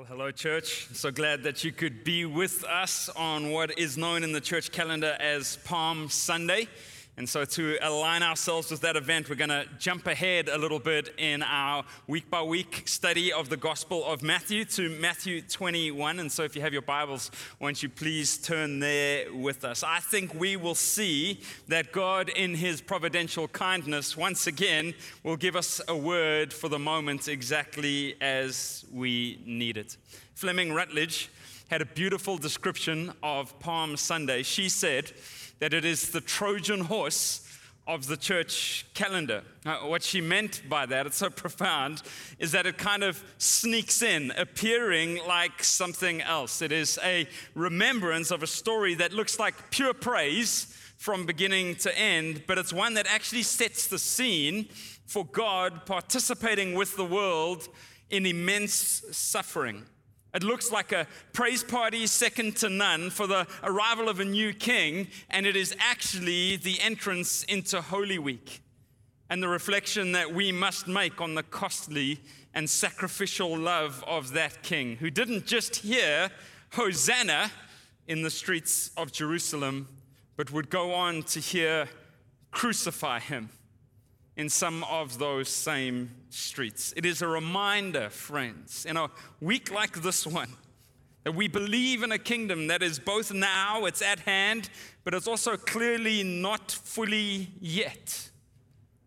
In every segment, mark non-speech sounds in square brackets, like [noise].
Well, hello, church. So glad that you could be with us on what is known in the church calendar as Palm Sunday. And so, to align ourselves with that event, we're going to jump ahead a little bit in our week by week study of the Gospel of Matthew to Matthew 21. And so, if you have your Bibles, won't you please turn there with us? I think we will see that God, in His providential kindness, once again will give us a word for the moment exactly as we need it. Fleming Rutledge had a beautiful description of Palm Sunday. She said, that it is the Trojan horse of the church calendar. Uh, what she meant by that, it's so profound, is that it kind of sneaks in, appearing like something else. It is a remembrance of a story that looks like pure praise from beginning to end, but it's one that actually sets the scene for God participating with the world in immense suffering. It looks like a praise party second to none for the arrival of a new king, and it is actually the entrance into Holy Week and the reflection that we must make on the costly and sacrificial love of that king who didn't just hear Hosanna in the streets of Jerusalem, but would go on to hear, Crucify him in some of those same streets. It is a reminder, friends, in a week like this one, that we believe in a kingdom that is both now, it's at hand, but it's also clearly not fully yet,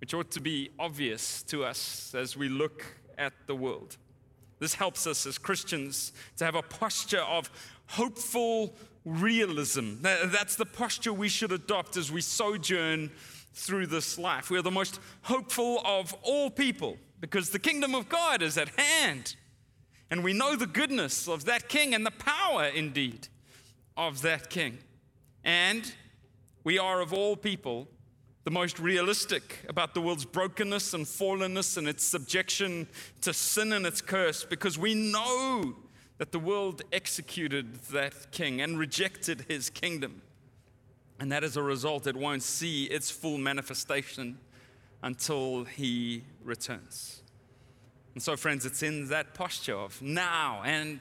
which ought to be obvious to us as we look at the world. This helps us as Christians to have a posture of hopeful realism. That's the posture we should adopt as we sojourn through this life. We are the most hopeful of all people because the kingdom of God is at hand. And we know the goodness of that king and the power, indeed, of that king. And we are, of all people, the most realistic about the world's brokenness and fallenness and its subjection to sin and its curse because we know that the world executed that king and rejected his kingdom. And that as a result, it won't see its full manifestation until he returns. And so, friends, it's in that posture of now and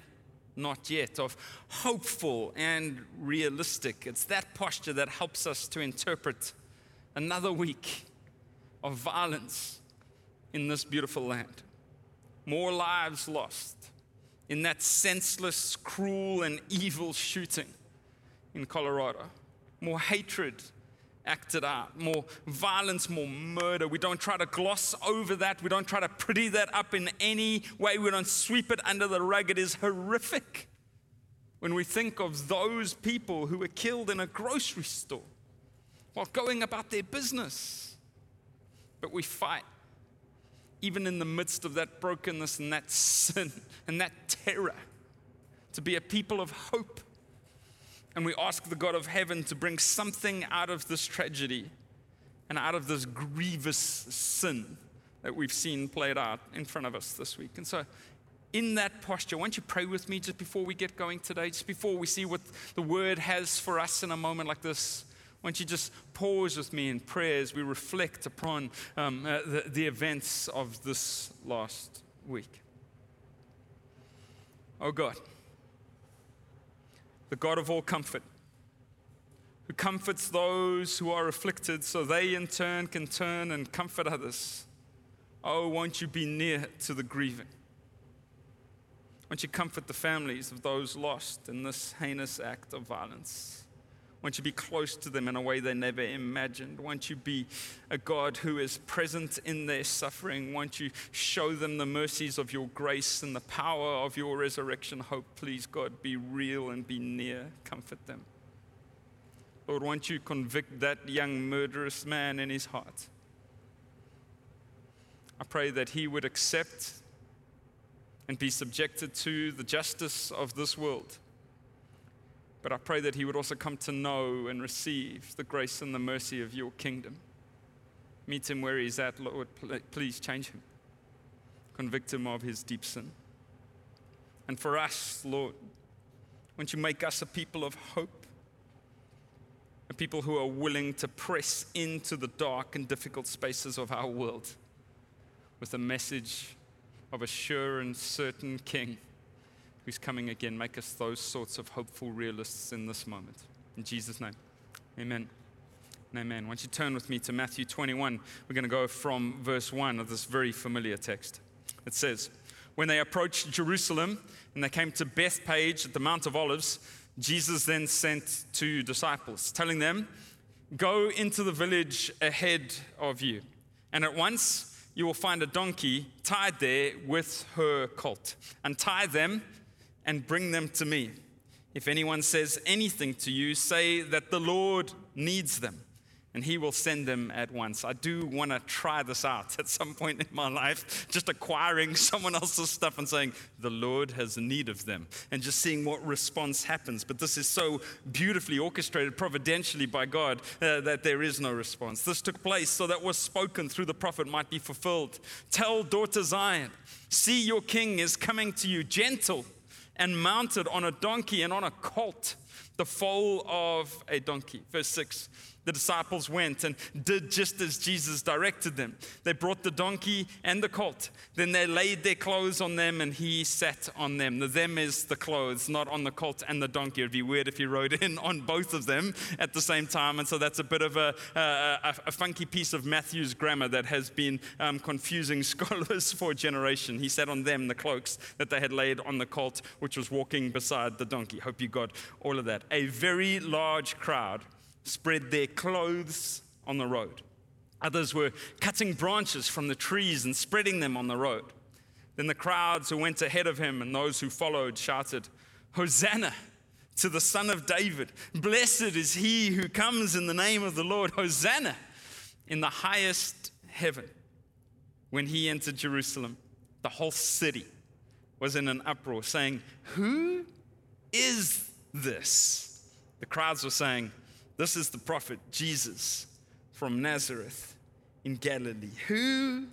not yet, of hopeful and realistic. It's that posture that helps us to interpret another week of violence in this beautiful land. More lives lost in that senseless, cruel, and evil shooting in Colorado more hatred acted out, more violence, more murder. We don't try to gloss over that. We don't try to pretty that up in any way. We don't sweep it under the rug. It is horrific when we think of those people who were killed in a grocery store while going about their business. But we fight, even in the midst of that brokenness and that sin and that terror, to be a people of hope and we ask the God of heaven to bring something out of this tragedy and out of this grievous sin that we've seen played out in front of us this week. And so, in that posture, why don't you pray with me just before we get going today, just before we see what the word has for us in a moment like this? Why don't you just pause with me in prayer as we reflect upon um, uh, the, the events of this last week? Oh God the God of all comfort, who comforts those who are afflicted so they in turn can turn and comfort others. Oh, won't you be near to the grieving? Won't you comfort the families of those lost in this heinous act of violence? Won't you be close to them in a way they never imagined? Won't you be a God who is present in their suffering? Won't you show them the mercies of your grace and the power of your resurrection hope? Please, God, be real and be near. Comfort them. Lord, won't you convict that young murderous man in his heart? I pray that he would accept and be subjected to the justice of this world but I pray that he would also come to know and receive the grace and the mercy of your kingdom. Meet him where he's at, Lord. Please change him. Convict him of his deep sin. And for us, Lord, won't you make us a people of hope? A people who are willing to press into the dark and difficult spaces of our world with a message of a sure and certain King who's coming again. Make us those sorts of hopeful realists in this moment. In Jesus' name, amen. Amen. Once you turn with me to Matthew 21, we're going to go from verse 1 of this very familiar text. It says, When they approached Jerusalem and they came to Bethphage at the Mount of Olives, Jesus then sent two disciples, telling them, Go into the village ahead of you, and at once you will find a donkey tied there with her colt. Untie them and bring them to me. If anyone says anything to you, say that the Lord needs them and he will send them at once. I do want to try this out [laughs] at some point in my life, just acquiring [laughs] someone else's stuff and saying, The Lord has need of them, and just seeing what response happens. But this is so beautifully orchestrated providentially by God uh, that there is no response. This took place so that what was spoken through the prophet might be fulfilled. Tell daughter Zion, see your king is coming to you, gentle and mounted on a donkey and on a colt, the foal of a donkey. Verse 6 the disciples went and did just as Jesus directed them. They brought the donkey and the colt. Then they laid their clothes on them and he sat on them. The them is the clothes, not on the colt and the donkey. It would be weird if he rode in on both of them at the same time. And so that's a bit of a, a, a funky piece of Matthew's grammar that has been um, confusing [laughs] scholars for a generation. He sat on them, the cloaks that they had laid on the colt, which was walking beside the donkey. Hope you got all of that. A very large crowd spread their clothes on the road. Others were cutting branches from the trees and spreading them on the road. Then the crowds who went ahead of him and those who followed shouted, Hosanna to the Son of David. Blessed is he who comes in the name of the Lord. Hosanna in the highest heaven. When he entered Jerusalem, the whole city was in an uproar, saying, Who is this? The crowds were saying, this is the prophet Jesus from Nazareth in Galilee. Who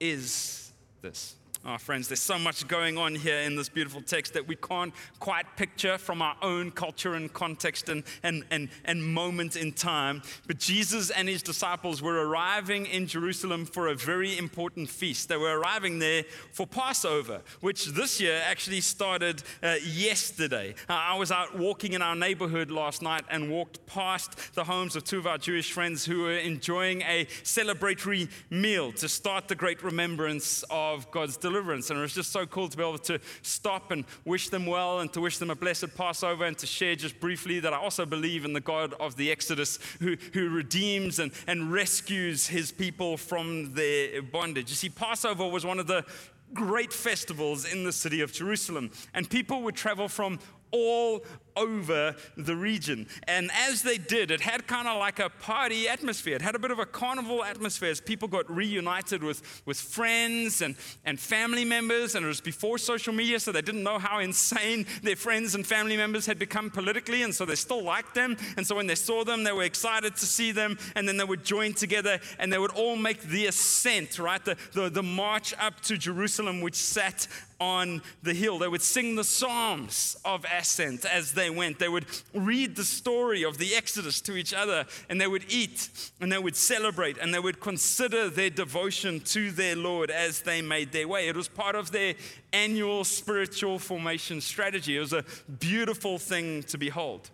is this? Oh, friends, there's so much going on here in this beautiful text that we can't quite picture from our own culture and context and, and, and, and moment in time. But Jesus and his disciples were arriving in Jerusalem for a very important feast. They were arriving there for Passover, which this year actually started uh, yesterday. Uh, I was out walking in our neighborhood last night and walked past the homes of two of our Jewish friends who were enjoying a celebratory meal to start the great remembrance of God's deliverance deliverance. And it was just so cool to be able to stop and wish them well and to wish them a blessed Passover and to share just briefly that I also believe in the God of the Exodus who, who redeems and, and rescues his people from their bondage. You see, Passover was one of the great festivals in the city of Jerusalem, and people would travel from all over the region. And as they did, it had kind of like a party atmosphere. It had a bit of a carnival atmosphere as people got reunited with, with friends and, and family members. And it was before social media, so they didn't know how insane their friends and family members had become politically. And so they still liked them. And so when they saw them, they were excited to see them. And then they would join together and they would all make the ascent, right? The, the, the march up to Jerusalem, which sat on the hill. They would sing the Psalms of ascent as they went. They would read the story of the Exodus to each other, and they would eat, and they would celebrate, and they would consider their devotion to their Lord as they made their way. It was part of their annual spiritual formation strategy. It was a beautiful thing to behold.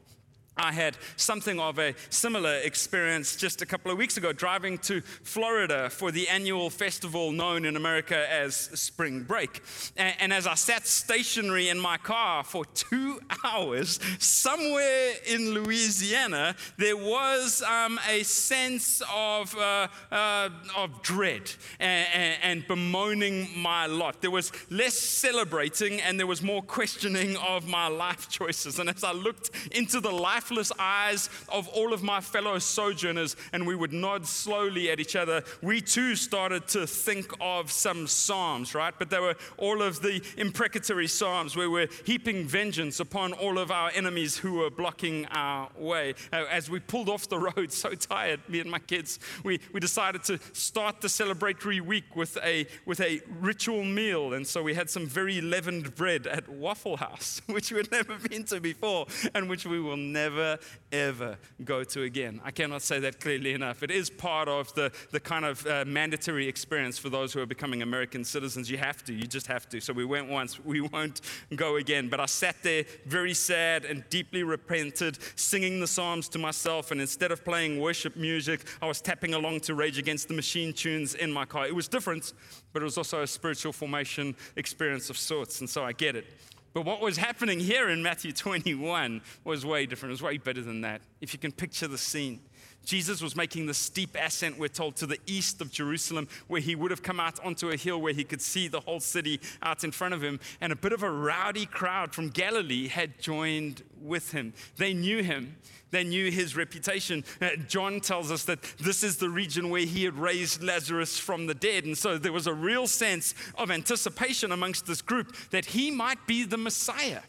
I had something of a similar experience just a couple of weeks ago, driving to Florida for the annual festival known in America as Spring Break. And, and, as I sat stationary in my car for two [laughs] hours, somewhere in Louisiana, there was um, a sense of, uh, uh, of dread and, and, and bemoaning my lot. There was less celebrating and there was more questioning of my life [laughs] choices. And as I looked into the life lifeless eyes of all of my fellow sojourners, and we would nod slowly at each other, we too started to think of some psalms, right? But they were all of the imprecatory psalms where we're heaping vengeance upon all of our enemies who were blocking our way. Uh, as we pulled off the [laughs] road, so tired, me and my kids, we, we decided to start the celebratory week with a, with a ritual meal. And so we had some very leavened bread at Waffle House, [laughs] which we had never been to before and which we will never never, ever go to again. I cannot say that clearly enough. It is part of the, the kind of uh, mandatory experience for those who are becoming American citizens. You have to, you just have to. So we went once, we won't go again. But I sat there very sad and deeply repented, singing the Psalms to myself. And instead of playing worship music, I was tapping along to Rage Against the Machine tunes in my car. It was different, but it was also a spiritual formation experience of sorts. And so I get it. But what was happening here in Matthew 21 was way different. It was way better than that. If you can picture the scene. Jesus was making the steep ascent, we're told, to the east of Jerusalem, where he would have come out onto a hill where he could see the whole city out in front of him. And a bit of a rowdy crowd from Galilee had joined with him. They knew him, they knew his reputation. Uh, John tells us that this is the region where he had raised Lazarus from the dead. And so there was a real sense of anticipation amongst this group that he might be the Messiah.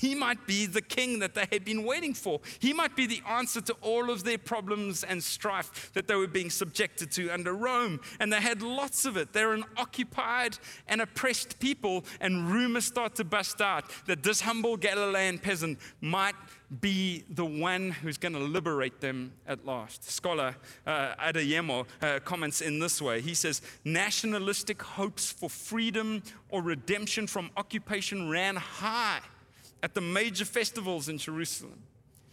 He might be the king that they had been waiting for. He might be the answer to all of their problems and strife that they were being subjected to under Rome. And they had lots of it. They're an occupied and oppressed people. And rumors start to bust out that this humble Galilean peasant might be the one who's going to liberate them at last. Scholar uh, Adeyemo uh, comments in this way. He says, Nationalistic hopes for freedom or redemption from occupation ran high at the major festivals in Jerusalem.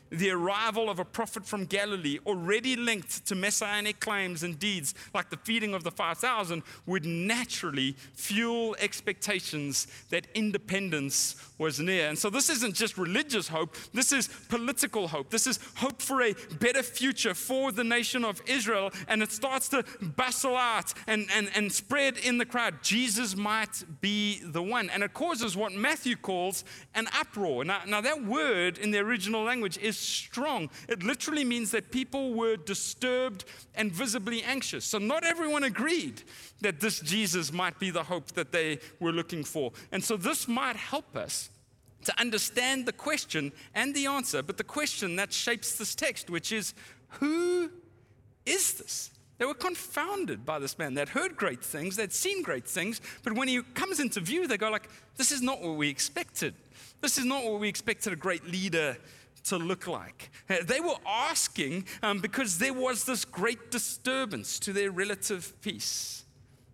The arrival of a prophet from Galilee, already linked to messianic claims and deeds like the feeding of the 5,000, would naturally fuel expectations that independence was near. And so, this isn't just religious hope, this is political hope. This is hope for a better future for the nation of Israel. And it starts to bustle out and, and, and spread in the crowd. Jesus might be the one. And it causes what Matthew calls an uproar. Now, now that word in the original language is strong. It literally means that people were disturbed and visibly anxious. So, not everyone agreed that this Jesus might be the hope that they were looking for. And so, this might help us to understand the question and the answer, but the question that shapes this text, which is who is this? They were confounded by this man. They'd heard great things, they'd seen great things, but when he comes into view, they go like, "This is not what we expected. This is not what we expected a great leader to look like." They were asking um, because there was this great disturbance to their relative peace.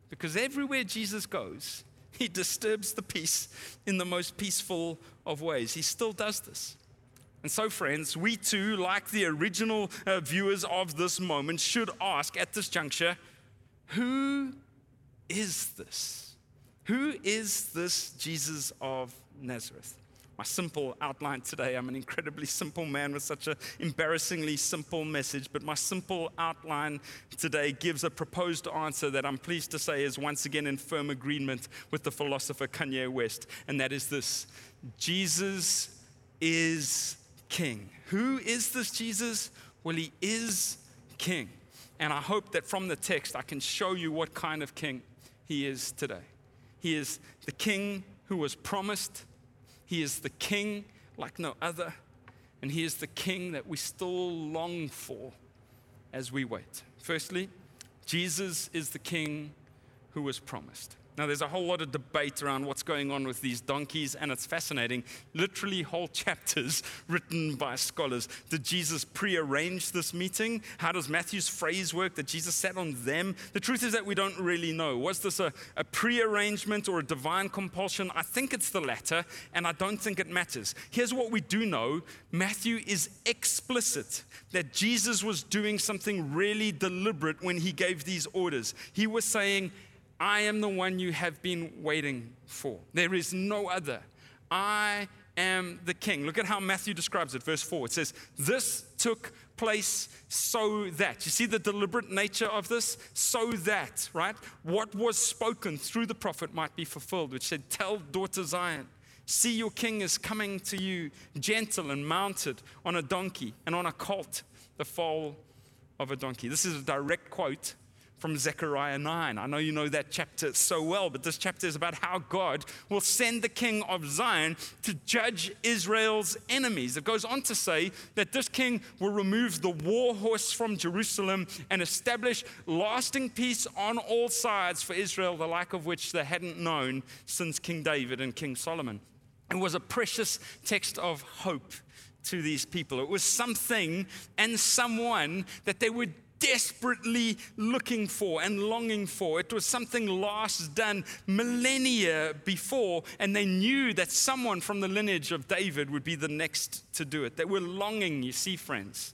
Because everywhere Jesus goes, [laughs] he disturbs the peace in the most peaceful of ways. He still does this. And so, friends, we too, like the original uh, viewers of this moment, should ask at this juncture who is this? Who is this Jesus of Nazareth? My simple outline today. I'm an incredibly simple man with such an embarrassingly simple message, but my simple outline today gives a proposed answer that I'm pleased to say is once again in firm agreement with the philosopher Kanye West, and that is this Jesus is King. Who is this Jesus? Well, he is King. And I hope that from the text I can show you what kind of King he is today. He is the King who was promised he is the king like no other, and He is the king that we still long for as we wait. Firstly, Jesus is the king who was promised. Now, there's a whole lot of debate around what's going on with these donkeys, and it's fascinating. Literally, whole [laughs] chapters written by scholars. Did Jesus prearrange this meeting? How does Matthew's phrase work that Jesus sat on them? The truth is that we don't really know. Was this a, a prearrangement or a divine compulsion? I think it's the latter, and I don't think it matters. Here's what we do know Matthew is explicit that Jesus was doing something really deliberate when he gave these orders. He was saying, I am the one you have been waiting for. There is no other. I am the king. Look at how Matthew describes it, verse 4. It says, This took place so that. You see the deliberate nature of this? So that, right? What was spoken through the prophet might be fulfilled, which said, Tell daughter Zion, see your king is coming to you, gentle and mounted on a donkey and on a colt, the foal of a donkey. This is a direct quote from Zechariah 9. I know you know that chapter so well, but this chapter is about how God will send the king of Zion to judge Israel's enemies. It goes on to say that this king will remove the war horse from Jerusalem and establish lasting peace on all sides for Israel, the like of which they hadn't known since King David and King Solomon. It was a precious text of hope to these people. It was something and someone that they were desperately looking for and longing for. It was something last done millennia before, and they knew that someone from the lineage of David would be the next to do it. They were longing, you see, friends,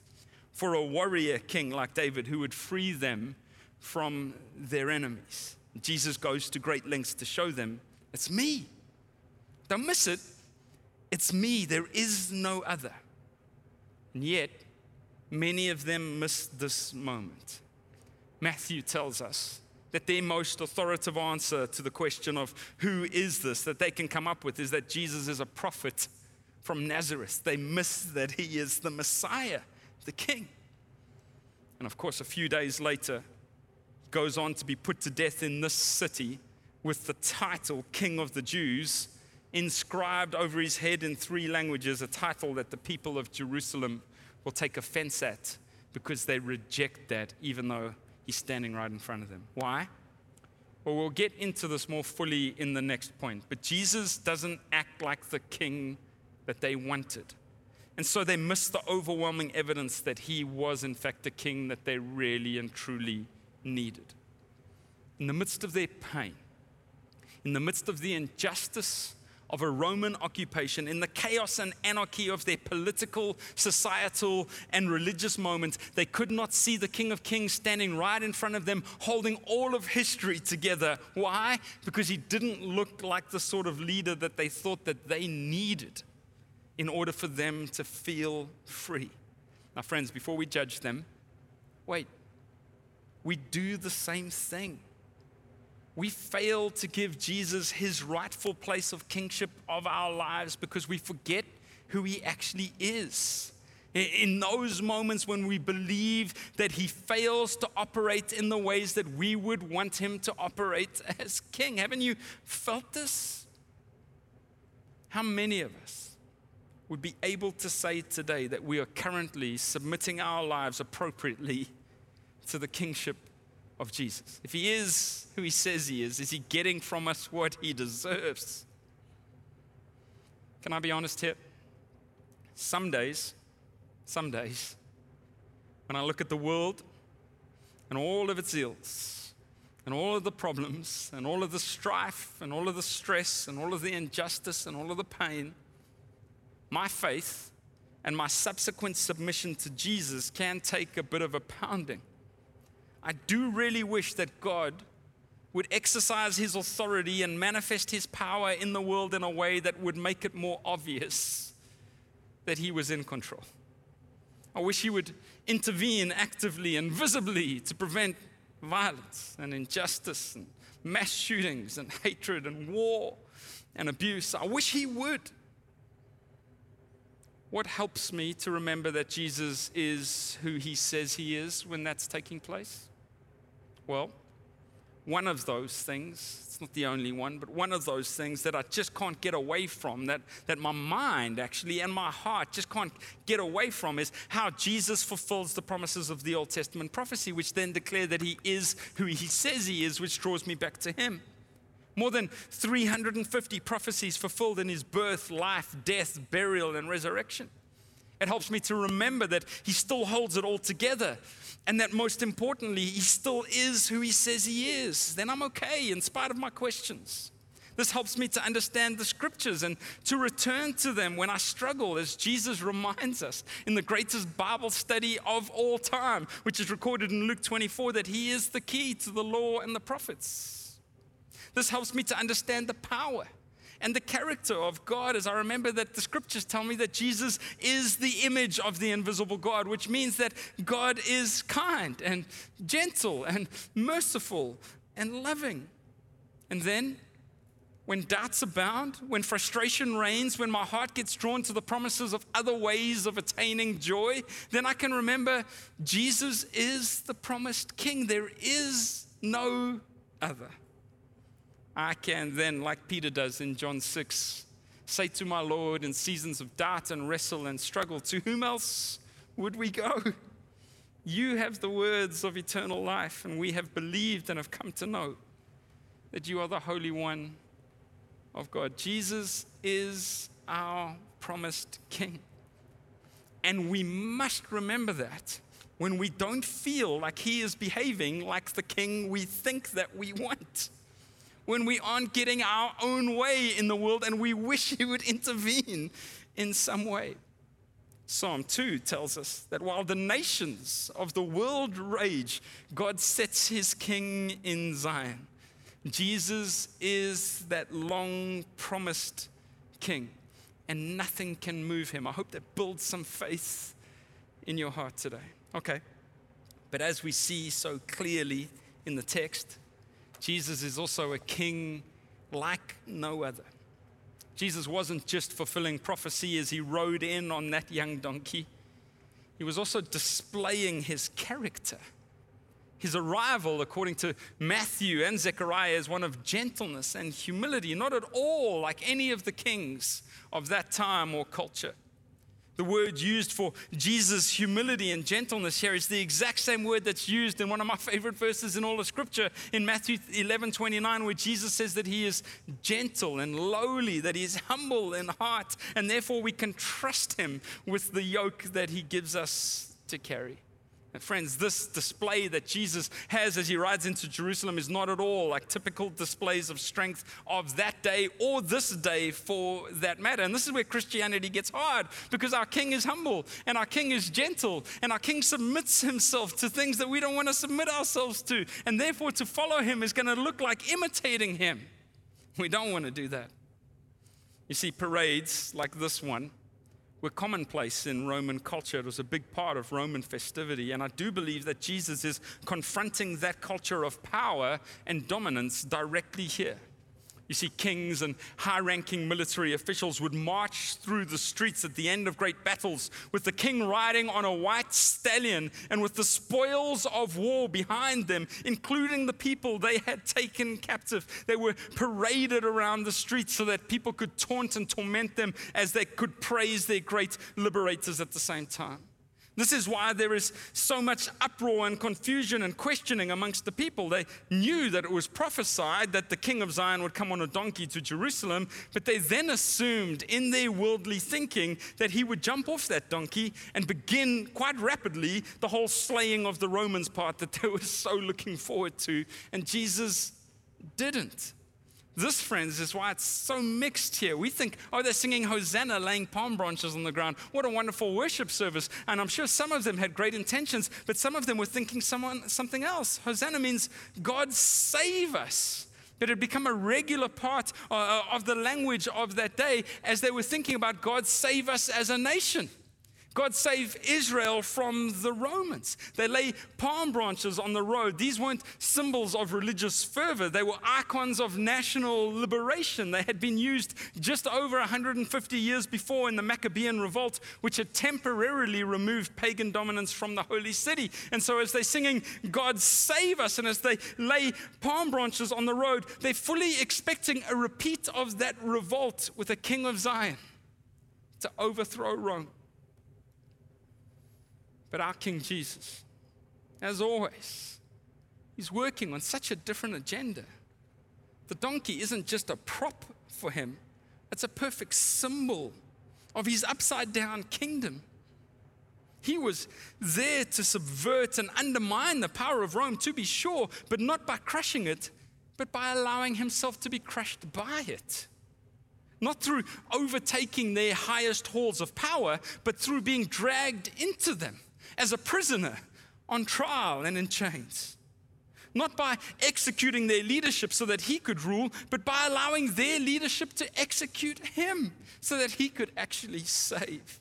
for a warrior king like David who would free them from their enemies. Jesus goes to great lengths to show them it's me. Don't miss it. It's me. There is no other. And yet, many of them miss this moment. Matthew tells us that their most authoritative answer to the question of who is this that they can come up with is that Jesus is a prophet from Nazareth. They miss that he is the Messiah, the King. And of course, a few days later, goes on to be put to death in this city with the title King of the Jews inscribed over his head in three languages, a title that the people of Jerusalem will take offense at because they reject that, even though he's standing right in front of them. Why? Well, we'll get into this more fully in the next point. But Jesus doesn't act like the king that they wanted. And so they miss the overwhelming evidence that he was, in fact, the king that they really and truly needed. In the midst of their pain, in the midst of the injustice of a Roman occupation, in the chaos and anarchy of their political, societal, and religious moment, they could not see the King of Kings standing right in front of them, holding all of history together. Why? Because he didn't look like the sort of leader that they thought that they needed in order for them to feel free. Now, friends, before we judge them, wait, we do the same thing. We fail to give Jesus his rightful place of kingship of our lives because we forget who he actually is. In those moments when we believe that he fails to operate in the ways that we would want him to operate [laughs] as king. Haven't you felt this? How many of us would be able to say today that we are currently submitting our lives appropriately to the kingship of Jesus? If he is who he says he is, is he getting from us what he deserves? Can I be honest here? Some days, some days, when I look at the world and all of its ills, and all of the problems, and all of the strife, and all of the stress, and all of the injustice, and all of the pain, my faith and my subsequent submission to Jesus can take a bit of a pounding. I do really wish that God would exercise his authority and manifest his power in the world in a way that would make it more obvious that he was in control. I wish he would intervene actively and visibly to prevent violence and injustice and mass shootings and hatred and war and abuse. I wish he would. What helps me to remember that Jesus is who he says he is when that's taking place? Well, one of those things, it's not the only one, but one of those things that I just can't get away from, that, that my mind actually and my heart just can't get away from, is how Jesus fulfills the promises of the Old Testament prophecy, which then declare that he is who he says he is, which draws me back to him. More than 350 prophecies fulfilled in his birth, life, death, burial, and resurrection. It helps me to remember that he still holds it all together and that most importantly, he still is who he says he is. Then I'm okay in spite of my questions. This helps me to understand the scriptures and to return to them when I struggle, as Jesus reminds us in the greatest Bible study of all time, which is recorded in Luke 24 that he is the key to the law and the prophets. This helps me to understand the power and the character of God as I remember that the scriptures tell me that Jesus is the image of the invisible God, which means that God is kind and gentle and merciful and loving. And then, when doubts abound, when frustration reigns, when my heart gets drawn to the promises of other ways of attaining joy, then I can remember Jesus is the promised king. There is no other. I can then, like Peter does in John 6, say to my Lord in seasons of doubt and wrestle and struggle, To whom else would we go? You have the words of eternal life, and we have believed and have come to know that you are the Holy One of God. Jesus is our promised King. And we must remember that when we don't feel like he is behaving like the king we think that we want. When we aren't getting our own way in the world and we wish [laughs] he would intervene in some way. Psalm 2 tells us that while the nations of the world rage, God sets his king in Zion. Jesus is that long promised king, and nothing can move him. I hope that builds some faith in your heart today. Okay. But as we see so clearly in the text, Jesus is also a king like no other. Jesus wasn't just fulfilling prophecy as he rode in on that young donkey, he was also displaying his character. His arrival, according to Matthew and Zechariah, is one of gentleness and humility, not at all like any of the kings of that time or culture. The word used for Jesus' humility and gentleness here is the exact same word that's used in one of my favorite verses in all of Scripture in Matthew 11 29, where Jesus says that he is gentle and lowly, that he is humble in heart, and therefore we can trust him with the yoke that he gives us to carry. And friends, this display that Jesus has as he rides into Jerusalem is not at all like typical displays of strength of that day or this day for that matter. And this is where Christianity gets hard because our king is humble and our king is gentle and our king submits himself to things that we don't want to submit ourselves to. And therefore, to follow him is going to look like imitating him. We don't want to do that. You see, parades like this one were commonplace in Roman culture. It was a big part of Roman festivity. And I do believe that Jesus is confronting that culture of power and dominance directly here. You see, kings and high ranking military officials would march through the streets at the end of great battles with the king riding on a white stallion and with the spoils of war behind them, including the people they had taken captive. They were paraded around the streets so that people could taunt and torment them as they could praise their great liberators at the same time. This is why there is so much uproar and confusion and questioning amongst the people. They knew that it was prophesied that the king of Zion would come on a donkey to Jerusalem, but they then assumed in their worldly thinking that he would jump off that donkey and begin quite rapidly the whole slaying of the Romans part that they were so looking forward to. And Jesus didn't. This, friends, is why it's so mixed here. We think, oh, they're singing Hosanna, laying palm branches on the ground. What a wonderful worship service. And I'm sure some of them had great intentions, but some of them were thinking someone, something else. Hosanna means God save us. But it had become a regular part uh, uh, of the language of that day as they were thinking about God save us as a nation. God save Israel from the Romans. They lay palm branches on the road. These weren't symbols of religious fervor, they were icons of national liberation. They had been used just over 150 years before in the Maccabean revolt, which had temporarily removed pagan dominance from the holy city. And so, as they're singing, God save us, and as they lay palm branches on the road, they're fully expecting a repeat of that revolt with a king of Zion to overthrow Rome. But our King Jesus, as always, he's working on such a different agenda. The donkey isn't just a prop for him, it's a perfect symbol of his upside down kingdom. He was there to subvert and undermine the power of Rome, to be sure, but not by crushing it, but by allowing himself to be crushed by it not through overtaking their highest halls of power, but through being dragged into them as a prisoner on trial and in chains. Not by executing their leadership so that he could rule, but by allowing their leadership to execute him so that he could actually save.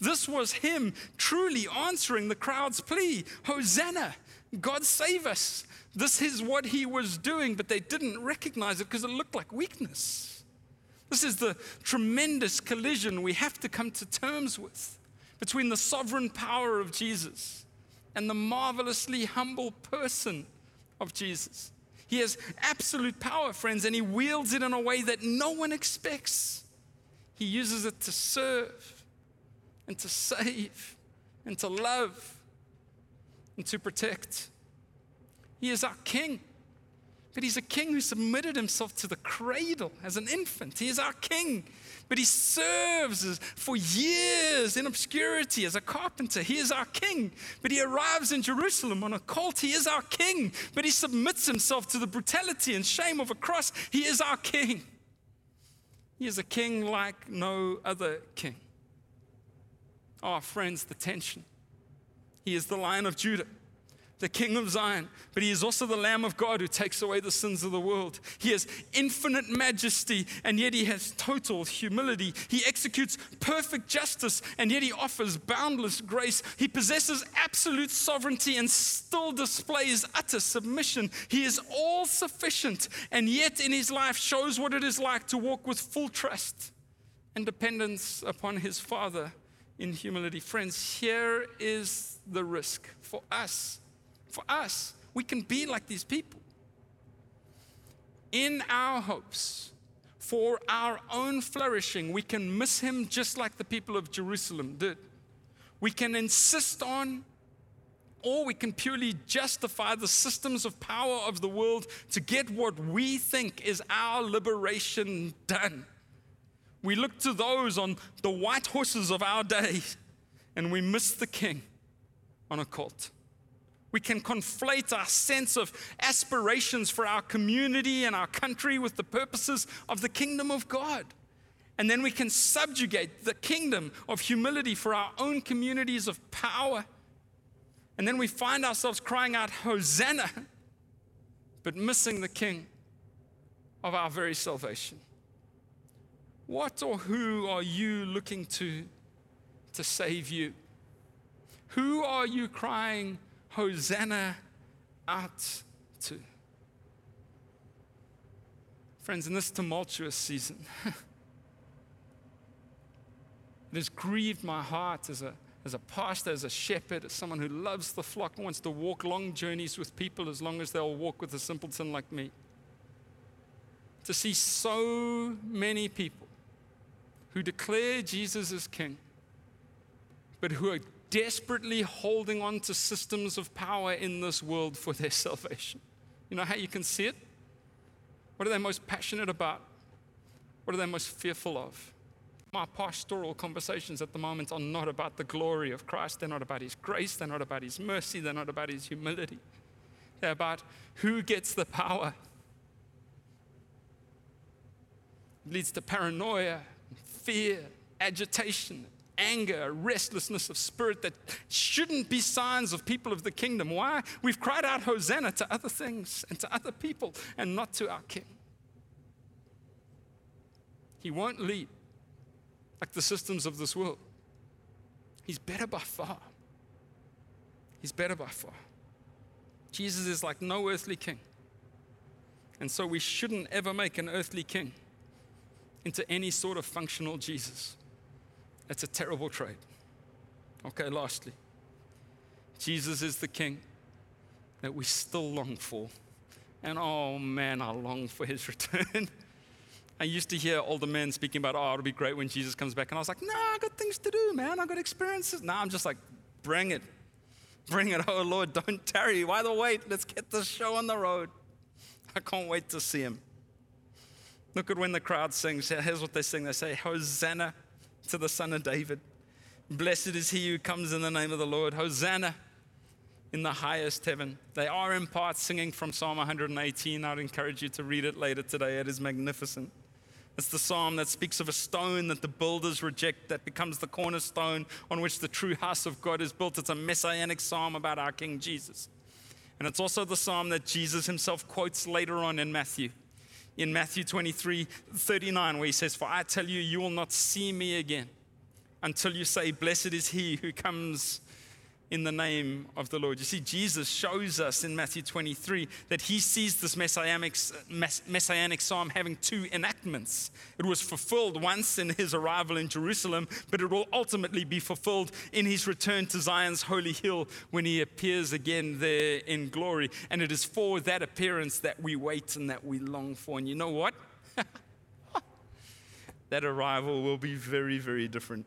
This was him truly answering the crowd's plea Hosanna, God save us. This is what he was doing, but they didn't recognize it because it looked like weakness. This is the tremendous collision we have to come to terms with between the sovereign power of Jesus and the marvelously humble person of Jesus. He has absolute power, friends, and he wields it in a way that no one expects. He uses it to serve and to save and to love and to protect. He is our king. But he's a king who submitted himself to the cradle as an infant. He is our king but he serves for years in obscurity as a carpenter. He is our king, but he arrives in Jerusalem on a colt. He is our king, but he submits himself to the brutality and shame of a cross. He is our king. He is a king like no other king. Oh, friends, the tension. He is the lion of Judah the King of Zion, but he is also the Lamb of God who takes away the sins of the world. He has infinite majesty, and yet he has total humility. He executes perfect justice, and yet he offers boundless grace. He possesses absolute sovereignty and still displays utter submission. He is all sufficient, and yet in his life shows what it is like to walk with full trust and dependence upon his Father in humility. Friends, here is the risk for us for us. We can be like these people. In our hopes, for our own flourishing, we can miss him just like the people of Jerusalem did. We can insist on, or we can purely justify the systems of power of the world to get what we think is our liberation done. We look to those on the white horses of our day, and we miss the king on a colt. We can conflate our sense of aspirations for our community and our country with the purposes of the kingdom of God. And then we can subjugate the kingdom of humility for our own communities of power. And then we find ourselves crying out, Hosanna, but missing the king of our very salvation. What or who are you looking to to save you? Who are you crying Hosanna out to. Friends, in this tumultuous season, [laughs] it has grieved my heart as a, as a pastor, as a shepherd, as someone who loves the flock and wants to walk long journeys with people as long as they'll walk with a simpleton like me. To see so many people who declare Jesus as king, but who are desperately holding on to systems of power in this world for their [laughs] salvation. You know how you can see it? What are they most passionate about? What are they most fearful of? My pastoral conversations at the moment are not about the glory of Christ. They're not about His grace. They're not about His mercy. They're not about His humility. They're about who gets the power. It leads to paranoia, fear, agitation, anger, restlessness of spirit that shouldn't be signs of people of the kingdom. Why? We've cried out Hosanna to other things and to other people and not to our King. He won't lead like the systems of this world. He's better by far. He's better by far. Jesus is like no earthly king. And so we shouldn't ever make an earthly king into any sort of functional Jesus. It's a terrible trade. Okay, lastly, Jesus is the King that we still long for. And oh man, I long for his [laughs] return. I used to hear older men speaking about, oh, it'll be great when Jesus comes back. And I was like, no, I got things to do, man. I got experiences. Now I'm just like, bring it. Bring it. Oh, Lord, don't tarry. Why the wait? Let's get this show on the road. I can't wait to see him. Look at when the crowd sings. Here's what they sing they say, Hosanna to the Son of David. Blessed is he who comes in the name of the Lord. Hosanna in the highest heaven. They are in part singing from Psalm 118. I'd encourage you to read it later today. It is magnificent. It's the psalm that speaks of a stone that the builders reject that becomes the cornerstone on which the true house of God is built. It's a messianic psalm about our King Jesus. And it's also the psalm that Jesus himself quotes later on in Matthew in Matthew 23 39, where he says, For I tell you, you will not see me again until you say, Blessed is he who comes in the name of the Lord. You see, Jesus shows us in Matthew 23 that he sees this messianic, messianic psalm having two enactments. It was fulfilled once in his arrival in Jerusalem, but it will ultimately be fulfilled in his return to Zion's holy hill when he appears again there in glory. And it is for that appearance that we wait and that we long for. And you know what? [laughs] that arrival will be very, very different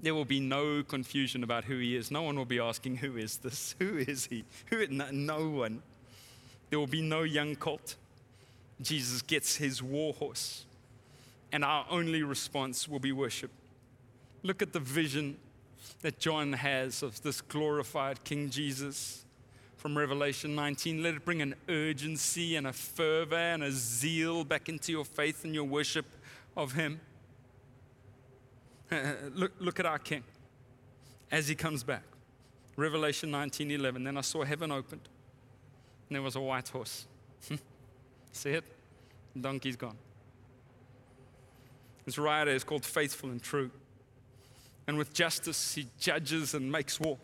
there will be no confusion about who he is. No one will be asking, Who is this? [laughs] Who is he? Who? No, no one. There will be no young colt. Jesus gets his war horse and our only response will be worship. Look at the vision that John has of this glorified King Jesus from Revelation 19. Let it bring an urgency and a fervor and a zeal back into your faith and your worship of Him. [laughs] look, look at our King as He comes back. Revelation 19 11. Then I saw heaven opened, and there was a white horse. [laughs] See it? Donkey's gone. His rider is called Faithful and True. And with justice, he judges and makes war.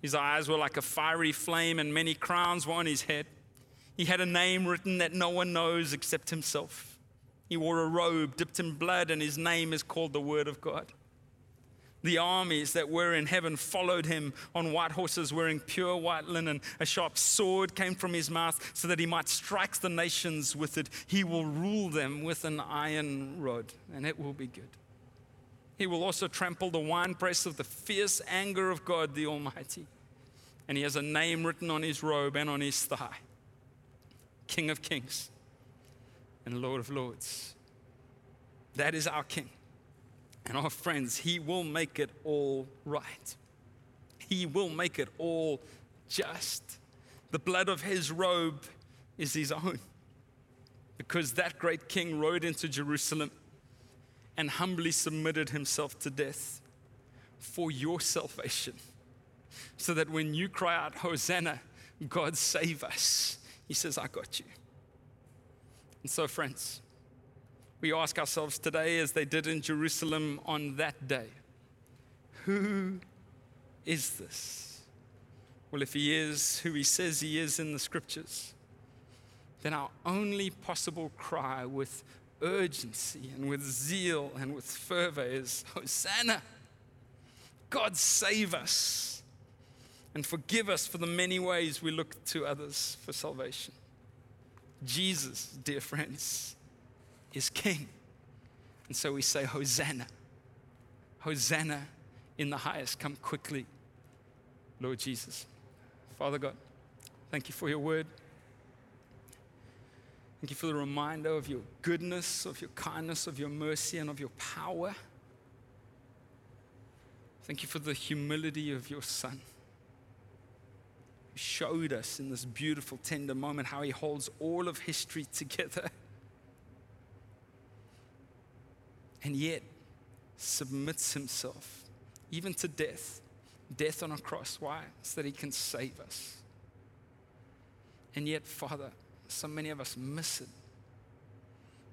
His eyes were like a fiery flame, and many crowns were on his head. He had a name written that no one knows except himself. He wore a robe dipped in blood, and his name is called the Word of God. The armies that were in heaven followed him on white horses wearing pure white linen. A sharp sword came from his mouth so that he might strike the nations with it. He will rule them with an iron rod, and it will be good. He will also trample the winepress of the fierce anger of God the Almighty. And he has a name written on his robe and on his thigh King of Kings and Lord of Lords. That is our King. And our friends, He will make it all right. He will make it all just. The blood of His robe is His own. Because that great King rode into Jerusalem and humbly submitted Himself to death for your salvation. So that when you cry out, Hosanna, God save us, He says, I got you. And so, friends, we ask ourselves today, as they did in Jerusalem on that day, who is this? Well, if he is who he says he is in the scriptures, then our only possible cry with urgency and with zeal and with fervor is Hosanna! God save us and forgive us for the many ways we look to others for salvation. Jesus, dear friends, is king. And so we say, Hosanna. Hosanna in the highest. Come quickly, Lord Jesus. Father God, thank you for your word. Thank you for the reminder of your goodness, of your kindness, of your mercy, and of your power. Thank you for the humility of your Son. Showed us in this beautiful, tender moment how he holds all of history together and yet submits himself even to death, death on a cross. Why? So that he can save us. And yet, Father, so many of us miss it.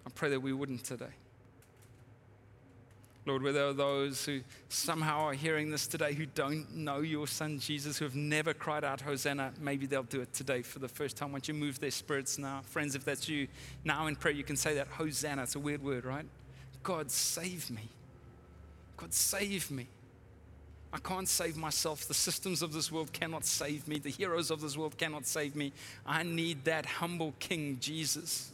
I pray that we wouldn't today. Lord, where there are those who somehow are hearing this today who don't know your son Jesus, who have never cried out, Hosanna, maybe they'll do it today for the first time. Once you move their spirits now, friends, if that's you, now in prayer, you can say that Hosanna. It's a weird word, right? God, save me. God, save me. I can't save myself. The systems of this world cannot save me. The heroes of this world cannot save me. I need that humble King, Jesus.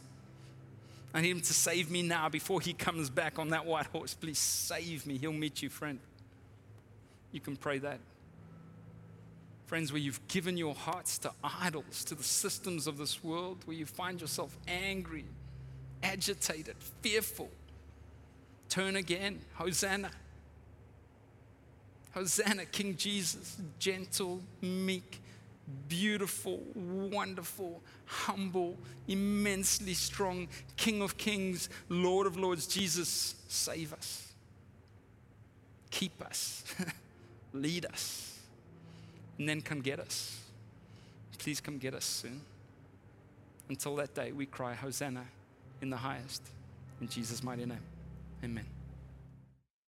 I need him to save me now before he comes back on that white horse. Please save me. He'll meet you, friend. You can pray that. Friends, where you've given your hearts to idols, to the systems of this world, where you find yourself angry, agitated, fearful, Turn again. Hosanna. Hosanna, King Jesus, gentle, meek, beautiful, wonderful, humble, immensely strong, King of kings, Lord of lords, Jesus, save us, keep us, [laughs] lead us, and then come get us. Please come get us soon. Until that day, we cry, Hosanna in the highest. In Jesus' mighty name. Amen.